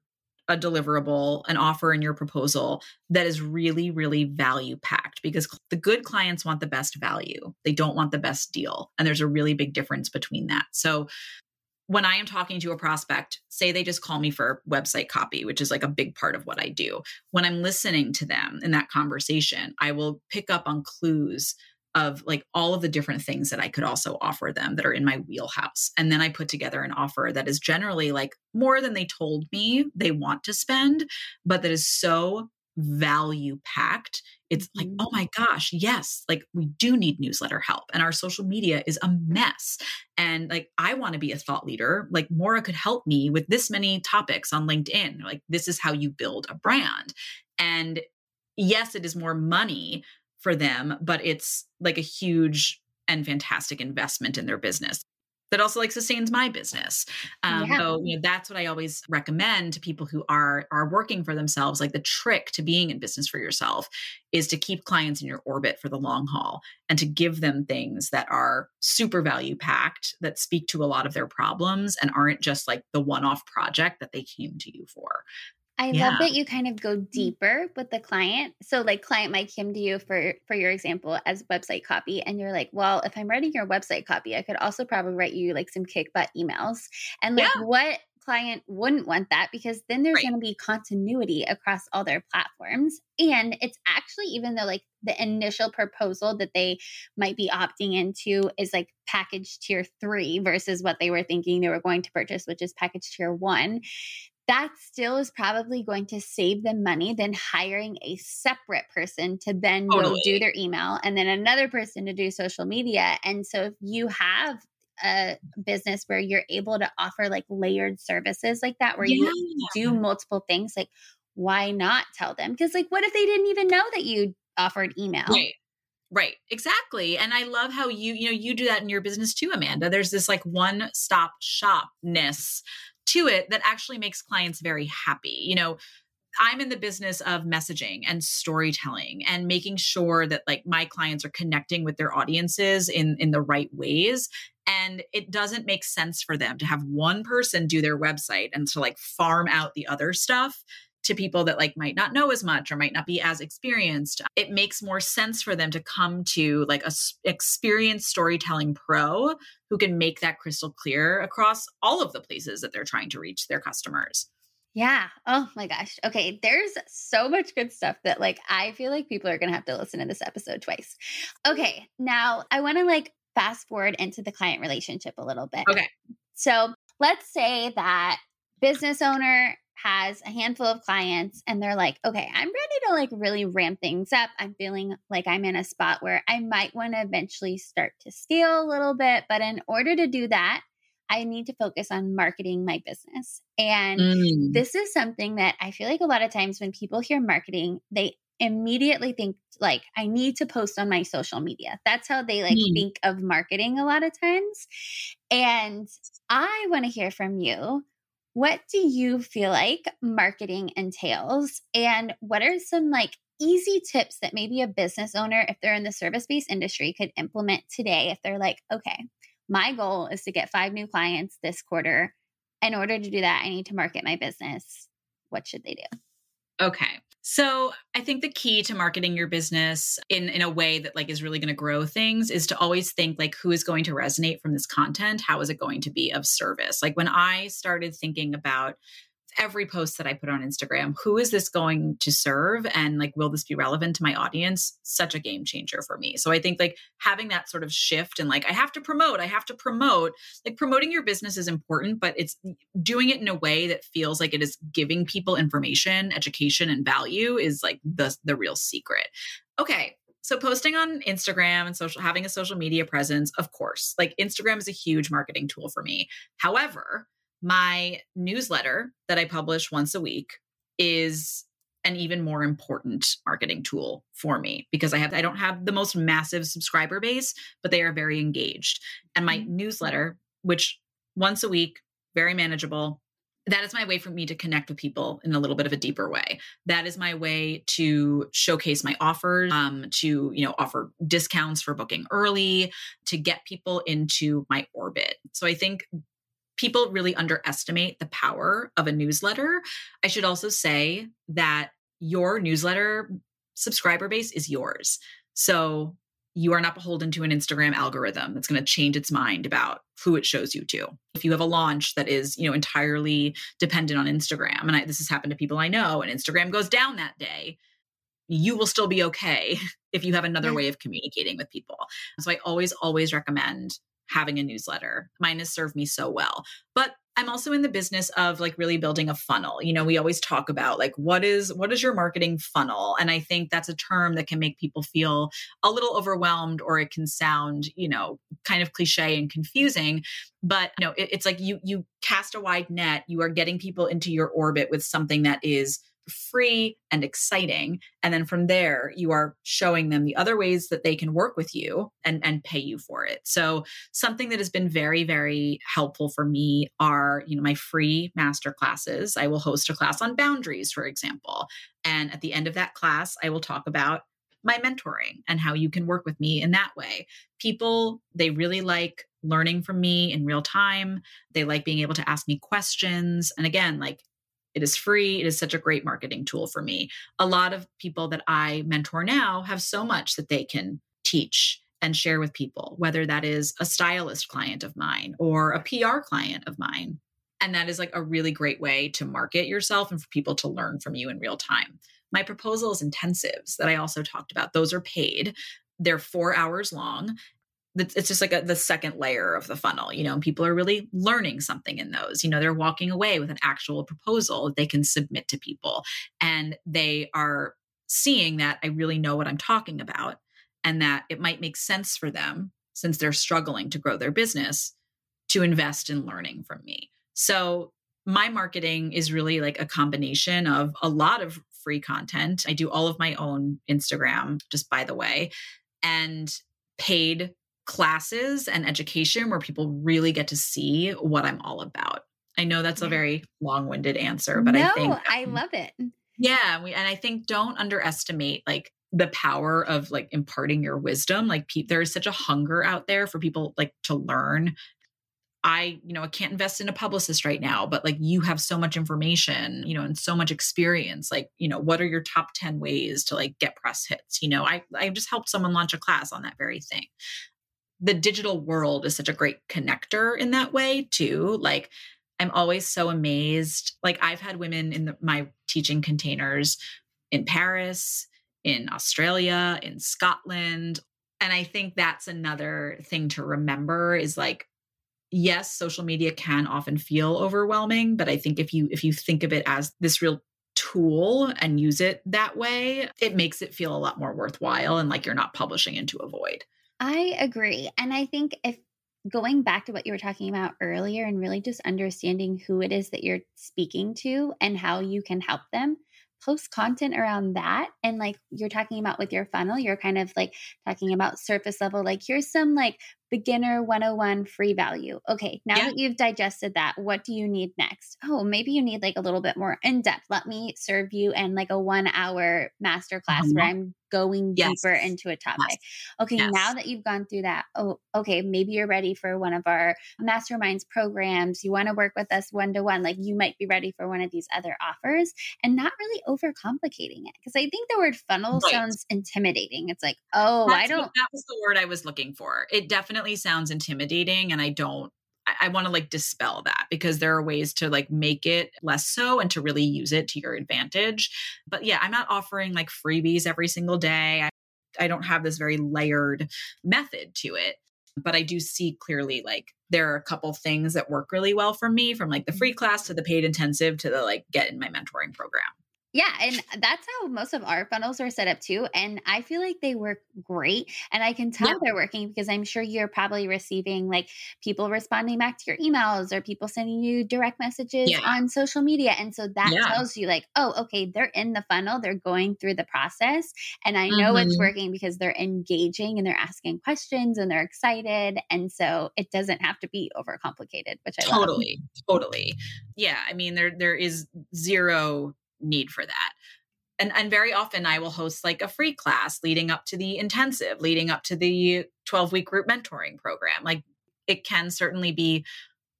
a deliverable, an offer in your proposal that is really, really value packed because the good clients want the best value. They don't want the best deal. And there's a really big difference between that. So when I am talking to a prospect, say they just call me for website copy, which is like a big part of what I do. When I'm listening to them in that conversation, I will pick up on clues of like all of the different things that I could also offer them that are in my wheelhouse. And then I put together an offer that is generally like more than they told me they want to spend, but that is so value packed. It's like, mm-hmm. oh my gosh, yes, like we do need newsletter help. And our social media is a mess. And like, I want to be a thought leader. Like, Maura could help me with this many topics on LinkedIn. Like, this is how you build a brand. And yes, it is more money, for them, but it's like a huge and fantastic investment in their business that also like sustains my business. Um, yeah. So you know that's what I always recommend to people who are are working for themselves. Like the trick to being in business for yourself is to keep clients in your orbit for the long haul and to give them things that are super value packed that speak to a lot of their problems and aren't just like the one off project that they came to you for. I yeah. love that you kind of go mm. deeper with the client. So like client might come to you for for your example as website copy and you're like, "Well, if I'm writing your website copy, I could also probably write you like some kick butt emails." And like yeah. what client wouldn't want that because then there's right. going to be continuity across all their platforms and it's actually even though like the initial proposal that they might be opting into is like package tier 3 versus what they were thinking they were going to purchase which is package tier 1 that still is probably going to save them money than hiring a separate person to then totally. go do their email and then another person to do social media. And so if you have a business where you're able to offer like layered services like that, where yeah. you do multiple things, like why not tell them? Because like what if they didn't even know that you offered email? Right. Right, exactly. And I love how you, you know, you do that in your business too, Amanda. There's this like one stop shopness to it that actually makes clients very happy. You know, I'm in the business of messaging and storytelling and making sure that like my clients are connecting with their audiences in in the right ways and it doesn't make sense for them to have one person do their website and to like farm out the other stuff to people that like might not know as much or might not be as experienced it makes more sense for them to come to like a experienced storytelling pro who can make that crystal clear across all of the places that they're trying to reach their customers yeah. Oh my gosh. Okay. There's so much good stuff that like I feel like people are going to have to listen to this episode twice. Okay. Now I want to like fast forward into the client relationship a little bit. Okay. So let's say that business owner has a handful of clients and they're like, okay, I'm ready to like really ramp things up. I'm feeling like I'm in a spot where I might want to eventually start to scale a little bit. But in order to do that, I need to focus on marketing my business. And mm. this is something that I feel like a lot of times when people hear marketing, they immediately think like I need to post on my social media. That's how they like mm. think of marketing a lot of times. And I want to hear from you what do you feel like marketing entails? And what are some like easy tips that maybe a business owner, if they're in the service based industry, could implement today if they're like, okay, my goal is to get five new clients this quarter. In order to do that, I need to market my business. What should they do? Okay. So I think the key to marketing your business in, in a way that like is really going to grow things is to always think like who is going to resonate from this content? How is it going to be of service? Like when I started thinking about every post that I put on Instagram. Who is this going to serve? And like, will this be relevant to my audience? Such a game changer for me. So I think like having that sort of shift and like, I have to promote, I have to promote, like promoting your business is important, but it's doing it in a way that feels like it is giving people information, education, and value is like the, the real secret. Okay. So posting on Instagram and social having a social media presence, of course, like Instagram is a huge marketing tool for me. However, my newsletter that I publish once a week is an even more important marketing tool for me because I have I don't have the most massive subscriber base, but they are very engaged. And my mm-hmm. newsletter, which once a week, very manageable, that is my way for me to connect with people in a little bit of a deeper way that is my way to showcase my offers um, to you know offer discounts for booking early to get people into my orbit so i think people really underestimate the power of a newsletter. I should also say that your newsletter subscriber base is yours. So you are not beholden to an Instagram algorithm that's going to change its mind about who it shows you to. If you have a launch that is, you know, entirely dependent on Instagram, and I, this has happened to people I know, and Instagram goes down that day, you will still be okay <laughs> if you have another way of communicating with people. So I always, always recommend having a newsletter. Mine has served me so well. But I'm also in the business of like really building a funnel. You know, we always talk about like what is what is your marketing funnel? And I think that's a term that can make people feel a little overwhelmed or it can sound, you know, kind of cliche and confusing. But you know, it, it's like you you cast a wide net, you are getting people into your orbit with something that is free and exciting and then from there you are showing them the other ways that they can work with you and and pay you for it. So something that has been very very helpful for me are you know my free master classes. I will host a class on boundaries for example and at the end of that class i will talk about my mentoring and how you can work with me in that way. People they really like learning from me in real time. They like being able to ask me questions. And again like it is free. It is such a great marketing tool for me. A lot of people that I mentor now have so much that they can teach and share with people, whether that is a stylist client of mine or a PR client of mine. And that is like a really great way to market yourself and for people to learn from you in real time. My proposals intensives that I also talked about, those are paid. They're four hours long it's just like a, the second layer of the funnel you know mm. and people are really learning something in those you know they're walking away with an actual proposal that they can submit to people and they are seeing that i really know what i'm talking about and that it might make sense for them since they're struggling to grow their business to invest in learning from me. So my marketing is really like a combination of a lot of free content. I do all of my own instagram just by the way and paid classes and education where people really get to see what I'm all about. I know that's a very long-winded answer, but no, I think I um, love it. Yeah, we, and I think don't underestimate like the power of like imparting your wisdom. Like pe- there is such a hunger out there for people like to learn. I, you know, I can't invest in a publicist right now, but like you have so much information, you know, and so much experience. Like, you know, what are your top 10 ways to like get press hits? You know, I I just helped someone launch a class on that very thing the digital world is such a great connector in that way too like i'm always so amazed like i've had women in the, my teaching containers in paris in australia in scotland and i think that's another thing to remember is like yes social media can often feel overwhelming but i think if you if you think of it as this real tool and use it that way it makes it feel a lot more worthwhile and like you're not publishing into a void I agree. And I think if going back to what you were talking about earlier and really just understanding who it is that you're speaking to and how you can help them, post content around that. And like you're talking about with your funnel, you're kind of like talking about surface level, like here's some like beginner 101 free value. Okay, now yeah. that you've digested that, what do you need next? Oh, maybe you need like a little bit more in depth. Let me serve you in like a one hour masterclass mm-hmm. where I'm going yes. deeper into a topic. Yes. Okay, yes. now that you've gone through that, oh, okay, maybe you're ready for one of our masterminds programs. You want to work with us one to one. Like you might be ready for one of these other offers and not really overcomplicating it. Because I think the word funnel right. sounds intimidating. It's like, oh, That's I don't. that was the word I was looking for. It definitely sounds intimidating. And I don't, I want to like dispel that because there are ways to like make it less so and to really use it to your advantage. But yeah, I'm not offering like freebies every single day. I, I don't have this very layered method to it. But I do see clearly like there are a couple things that work really well for me from like the free mm-hmm. class to the paid intensive to the like get in my mentoring program. Yeah, and that's how most of our funnels are set up too. And I feel like they work great. And I can tell yeah. they're working because I'm sure you're probably receiving like people responding back to your emails or people sending you direct messages yeah. on social media. And so that yeah. tells you, like, oh, okay, they're in the funnel, they're going through the process. And I know mm-hmm. it's working because they're engaging and they're asking questions and they're excited. And so it doesn't have to be overcomplicated, which I totally, love. totally. Yeah. I mean, there there is zero need for that. And, and very often I will host like a free class leading up to the intensive, leading up to the 12 week group mentoring program. Like it can certainly be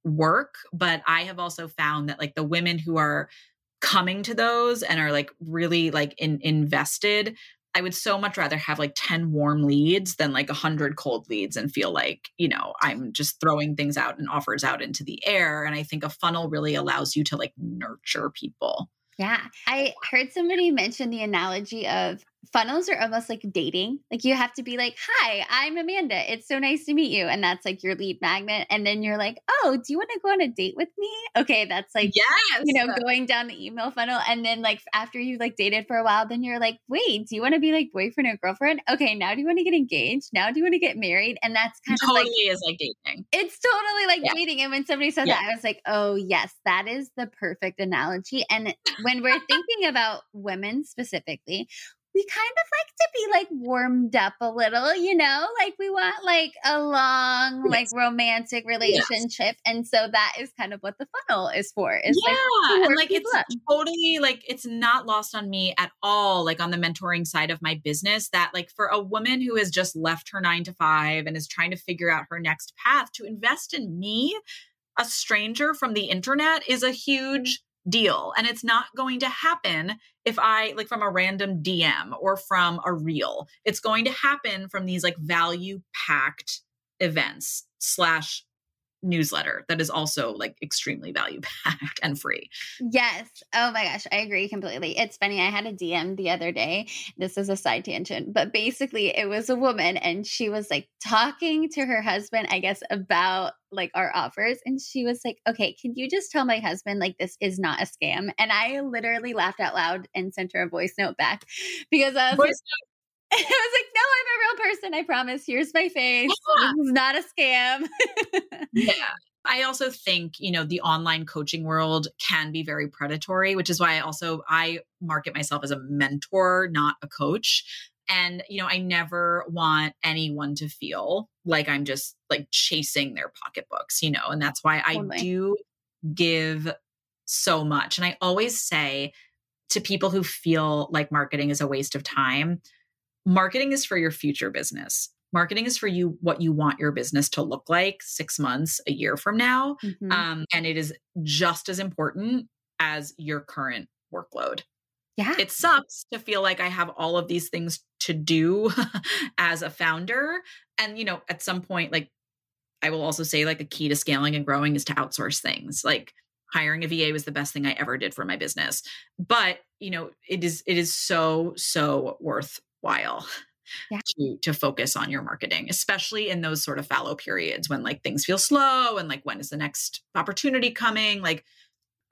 work, but I have also found that like the women who are coming to those and are like really like in, invested I would so much rather have like 10 warm leads than like 100 cold leads and feel like, you know, I'm just throwing things out and offers out into the air. And I think a funnel really allows you to like nurture people. Yeah. I heard somebody mention the analogy of funnels are almost like dating. Like you have to be like, "Hi, I'm Amanda. It's so nice to meet you." And that's like your lead magnet and then you're like, "Oh, do you want to go on a date with me?" Okay, that's like yes. you know, going down the email funnel and then like after you like dated for a while, then you're like, "Wait, do you want to be like boyfriend or girlfriend?" Okay, now do you want to get engaged? Now do you want to get married? And that's kind totally of like is like dating. It's totally like yeah. dating. And when somebody said yeah. that, I was like, "Oh, yes, that is the perfect analogy." And when we're thinking about women specifically, we kind of like to be like warmed up a little, you know, like we want like a long, yes. like romantic relationship. Yes. And so that is kind of what the funnel is for. Is yeah. Like and like it's up. totally like it's not lost on me at all, like on the mentoring side of my business, that like for a woman who has just left her nine to five and is trying to figure out her next path to invest in me, a stranger from the internet is a mm-hmm. huge deal. And it's not going to happen if I like from a random DM or from a reel. It's going to happen from these like value packed events slash newsletter that is also like extremely value packed and free. Yes. Oh my gosh, I agree completely. It's funny. I had a DM the other day. This is a side tangent, but basically it was a woman and she was like talking to her husband, I guess, about like our offers. And she was like, okay, can you just tell my husband like this is not a scam? And I literally laughed out loud and sent her a voice note back because I was voice <laughs> I was like, no, I'm a real person. I promise. Here's my face. Yeah. This is not a scam. yeah. <laughs> I also think, you know, the online coaching world can be very predatory, which is why I also I market myself as a mentor, not a coach. And, you know, I never want anyone to feel like I'm just like chasing their pocketbooks, you know, and that's why I totally. do give so much. And I always say to people who feel like marketing is a waste of time, marketing is for your future business. Marketing is for you what you want your business to look like six months, a year from now. Mm-hmm. Um, and it is just as important as your current workload. Yeah. It sucks to feel like I have all of these things to do <laughs> as a founder. And, you know, at some point, like I will also say, like, the key to scaling and growing is to outsource things. Like, hiring a VA was the best thing I ever did for my business. But, you know, it is it is so so worth while yeah. to to focus on your marketing especially in those sort of fallow periods when like things feel slow and like when is the next opportunity coming like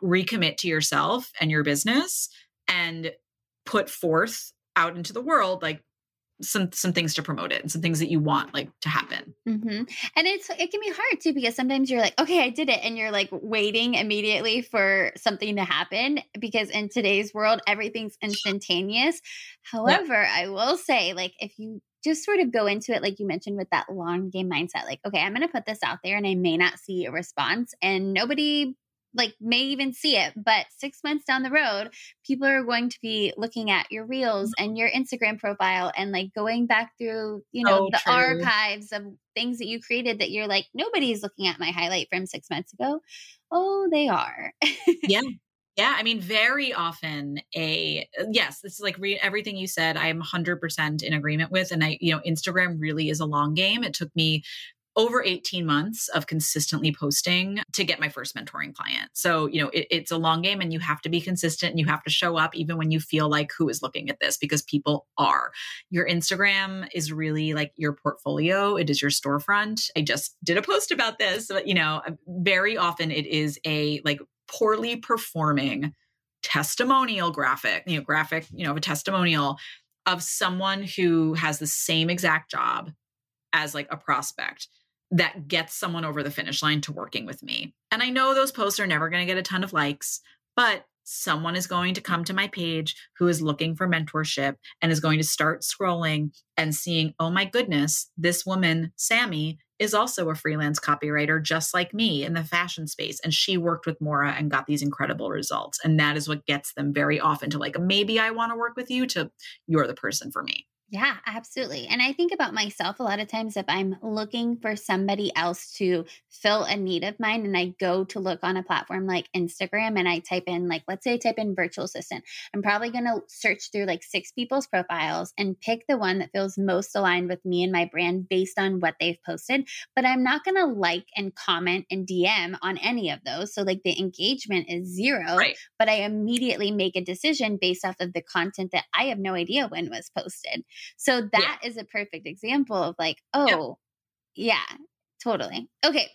recommit to yourself and your business and put forth out into the world like some some things to promote it and some things that you want like to happen. Mm-hmm. and it's it can be hard too because sometimes you're like okay i did it and you're like waiting immediately for something to happen because in today's world everything's instantaneous. However i will say like if you just sort of go into it like you mentioned with that long game mindset like okay i'm going to put this out there and i may not see a response and nobody like may even see it but six months down the road people are going to be looking at your reels mm-hmm. and your instagram profile and like going back through you know the true. archives of things that you created that you're like nobody's looking at my highlight from six months ago oh they are yeah <laughs> yeah, I mean, very often a yes, this is like re- everything you said. I'm 100% in agreement with, and I, you know, Instagram really is a long game. It took me over 18 months of consistently posting to get my first mentoring client. So, you know, it, it's a long game and you have to be consistent and you have to show up even when you feel like who is looking at this because people are. Your Instagram is really like your portfolio, it is your storefront. I just did a post about this, but, you know, very often it is a like poorly performing testimonial graphic, you know, graphic, you know, of a testimonial of someone who has the same exact job as like a prospect that gets someone over the finish line to working with me. And I know those posts are never going to get a ton of likes, but someone is going to come to my page who is looking for mentorship and is going to start scrolling and seeing, oh my goodness, this woman, Sammy, is also a freelance copywriter just like me in the fashion space. And she worked with Maura and got these incredible results. And that is what gets them very often to like, maybe I want to work with you, to you're the person for me. Yeah, absolutely. And I think about myself a lot of times if I'm looking for somebody else to fill a need of mine and I go to look on a platform like Instagram and I type in, like, let's say I type in virtual assistant, I'm probably going to search through like six people's profiles and pick the one that feels most aligned with me and my brand based on what they've posted. But I'm not going to like and comment and DM on any of those. So, like, the engagement is zero, right. but I immediately make a decision based off of the content that I have no idea when was posted. So that yeah. is a perfect example of like, oh, yeah. yeah, totally. Okay.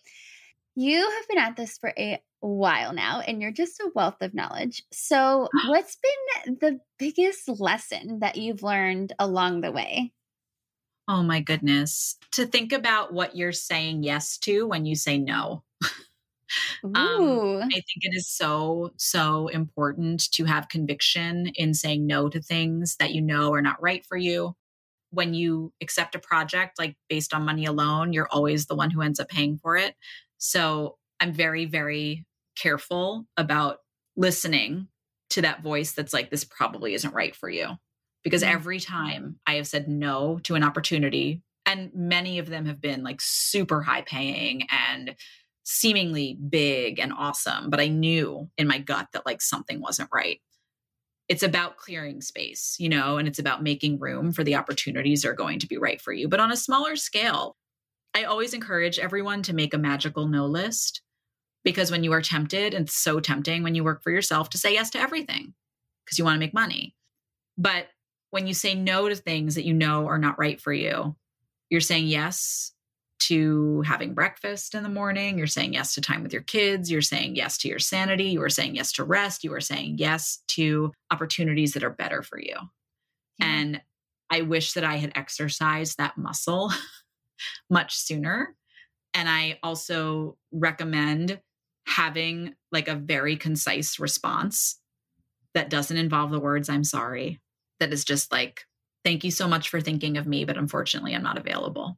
You have been at this for a while now and you're just a wealth of knowledge. So, <gasps> what's been the biggest lesson that you've learned along the way? Oh my goodness. To think about what you're saying yes to when you say no. Um, I think it is so, so important to have conviction in saying no to things that you know are not right for you. When you accept a project, like based on money alone, you're always the one who ends up paying for it. So I'm very, very careful about listening to that voice that's like, this probably isn't right for you. Because mm-hmm. every time I have said no to an opportunity, and many of them have been like super high paying and seemingly big and awesome, but I knew in my gut that like something wasn't right. It's about clearing space, you know, and it's about making room for the opportunities that are going to be right for you. But on a smaller scale, I always encourage everyone to make a magical no list because when you are tempted, and so tempting when you work for yourself to say yes to everything because you want to make money. But when you say no to things that you know are not right for you, you're saying yes to having breakfast in the morning. You're saying yes to time with your kids. You're saying yes to your sanity. You are saying yes to rest. You are saying yes to opportunities that are better for you. Yeah. And I wish that I had exercised that muscle <laughs> much sooner. And I also recommend having like a very concise response that doesn't involve the words, I'm sorry, that is just like, thank you so much for thinking of me, but unfortunately, I'm not available.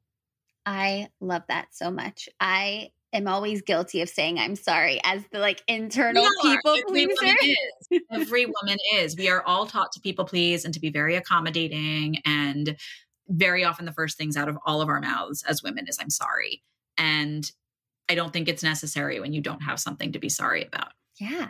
I love that so much. I am always guilty of saying I'm sorry as the like internal people Every pleaser. Woman is. <laughs> Every woman is. We are all taught to people please and to be very accommodating. And very often, the first things out of all of our mouths as women is I'm sorry. And I don't think it's necessary when you don't have something to be sorry about. Yeah.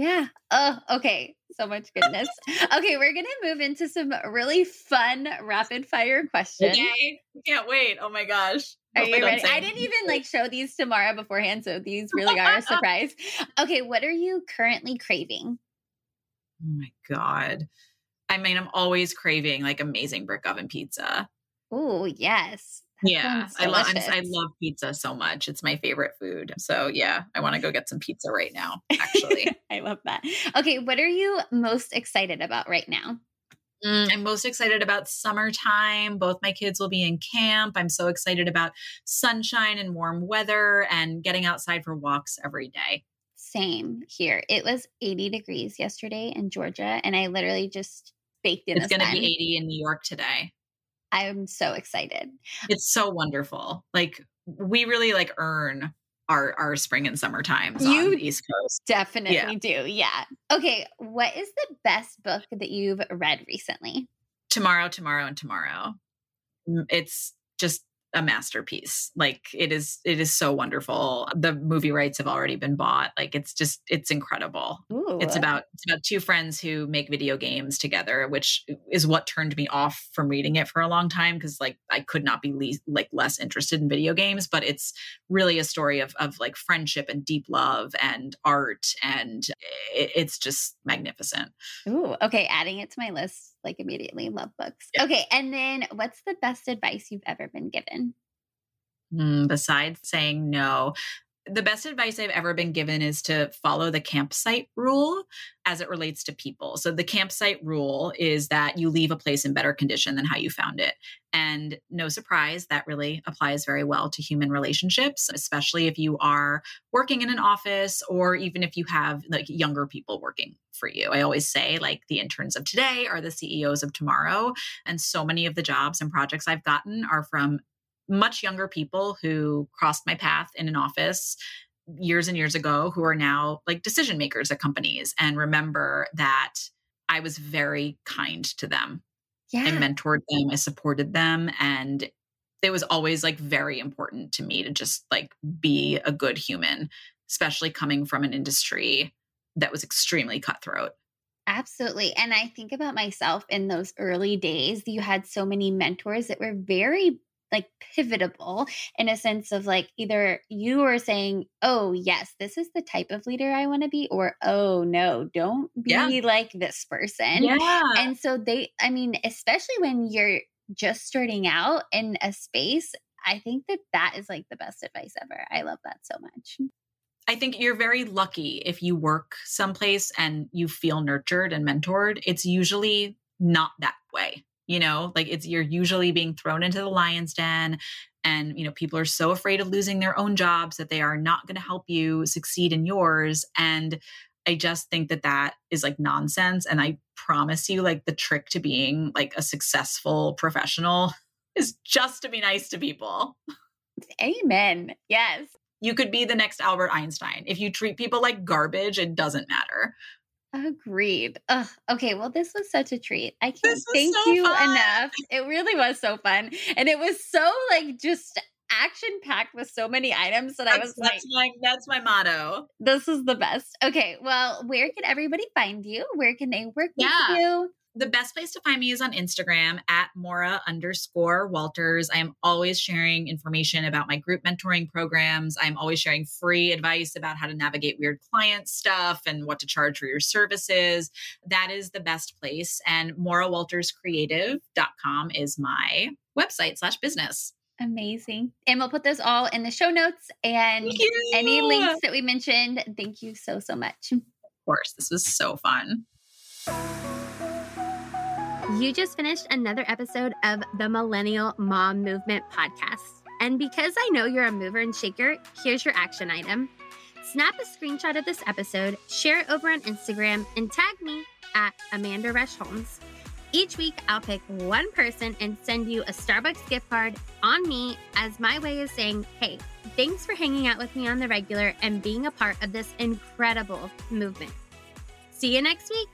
Yeah. Oh, okay. So much goodness. okay, we're gonna move into some really fun rapid fire questions. Okay. Can't wait. Oh my gosh. Are you ready? I didn't even like show these to Maura beforehand, so these really are a <laughs> surprise. Okay, what are you currently craving? Oh my god. I mean, I'm always craving like amazing brick oven pizza. Oh, yes yeah i love i love pizza so much it's my favorite food so yeah i want to go get some pizza right now actually. <laughs> I love that. Okay what are you most excited about right now? Mm, i'm most excited about summertime both my kids will be in camp i'm so excited about sunshine and warm weather and getting outside for walks every day. Same here it was 80 degrees yesterday in georgia and i literally just baked in it's going to be 80 in new york today I'm so excited. It's so wonderful. Like we really like earn our our spring and summer times you on the East Coast. Definitely yeah. do. Yeah. Okay. What is the best book that you've read recently? Tomorrow, tomorrow, and tomorrow. It's just a masterpiece. Like it is it is so wonderful. The movie rights have already been bought. Like it's just it's incredible. Ooh. It's about it's about two friends who make video games together, which is what turned me off from reading it for a long time because like I could not be le- like less interested in video games, but it's really a story of of like friendship and deep love and art and it, it's just magnificent. Ooh, okay, adding it to my list like immediately. Love books. Yeah. Okay, and then what's the best advice you've ever been given? Mm, besides saying no, the best advice I've ever been given is to follow the campsite rule as it relates to people. So, the campsite rule is that you leave a place in better condition than how you found it. And no surprise, that really applies very well to human relationships, especially if you are working in an office or even if you have like younger people working for you. I always say, like, the interns of today are the CEOs of tomorrow. And so many of the jobs and projects I've gotten are from much younger people who crossed my path in an office years and years ago who are now like decision makers at companies and remember that I was very kind to them. Yeah. I mentored them, I supported them and it was always like very important to me to just like be a good human, especially coming from an industry that was extremely cutthroat. Absolutely. And I think about myself in those early days, you had so many mentors that were very like pivotable in a sense of like either you are saying, oh, yes, this is the type of leader I want to be, or oh, no, don't be yeah. like this person. Yeah. And so they, I mean, especially when you're just starting out in a space, I think that that is like the best advice ever. I love that so much. I think you're very lucky if you work someplace and you feel nurtured and mentored. It's usually not that way you know like it's you're usually being thrown into the lion's den and you know people are so afraid of losing their own jobs that they are not going to help you succeed in yours and i just think that that is like nonsense and i promise you like the trick to being like a successful professional <laughs> is just to be nice to people. Amen. Yes. You could be the next albert einstein. If you treat people like garbage it doesn't matter Agreed. Ugh, okay, well, this was such a treat. I can't thank so you fun. enough. It really was so fun. And it was so like just action packed with so many items that that's, I was that's like, my, that's my motto. This is the best. Okay, well, where can everybody find you? Where can they work yeah. with you? the best place to find me is on Instagram at Maura underscore Walters. I am always sharing information about my group mentoring programs. I'm always sharing free advice about how to navigate weird client stuff and what to charge for your services. That is the best place. And MauraWaltersCreative.com is my website slash business. Amazing. And we'll put those all in the show notes and any links that we mentioned. Thank you so, so much. Of course. This was so fun. You just finished another episode of the Millennial Mom Movement podcast. And because I know you're a mover and shaker, here's your action item. Snap a screenshot of this episode, share it over on Instagram, and tag me at Amanda Rush Holmes. Each week, I'll pick one person and send you a Starbucks gift card on me as my way of saying, hey, thanks for hanging out with me on the regular and being a part of this incredible movement. See you next week.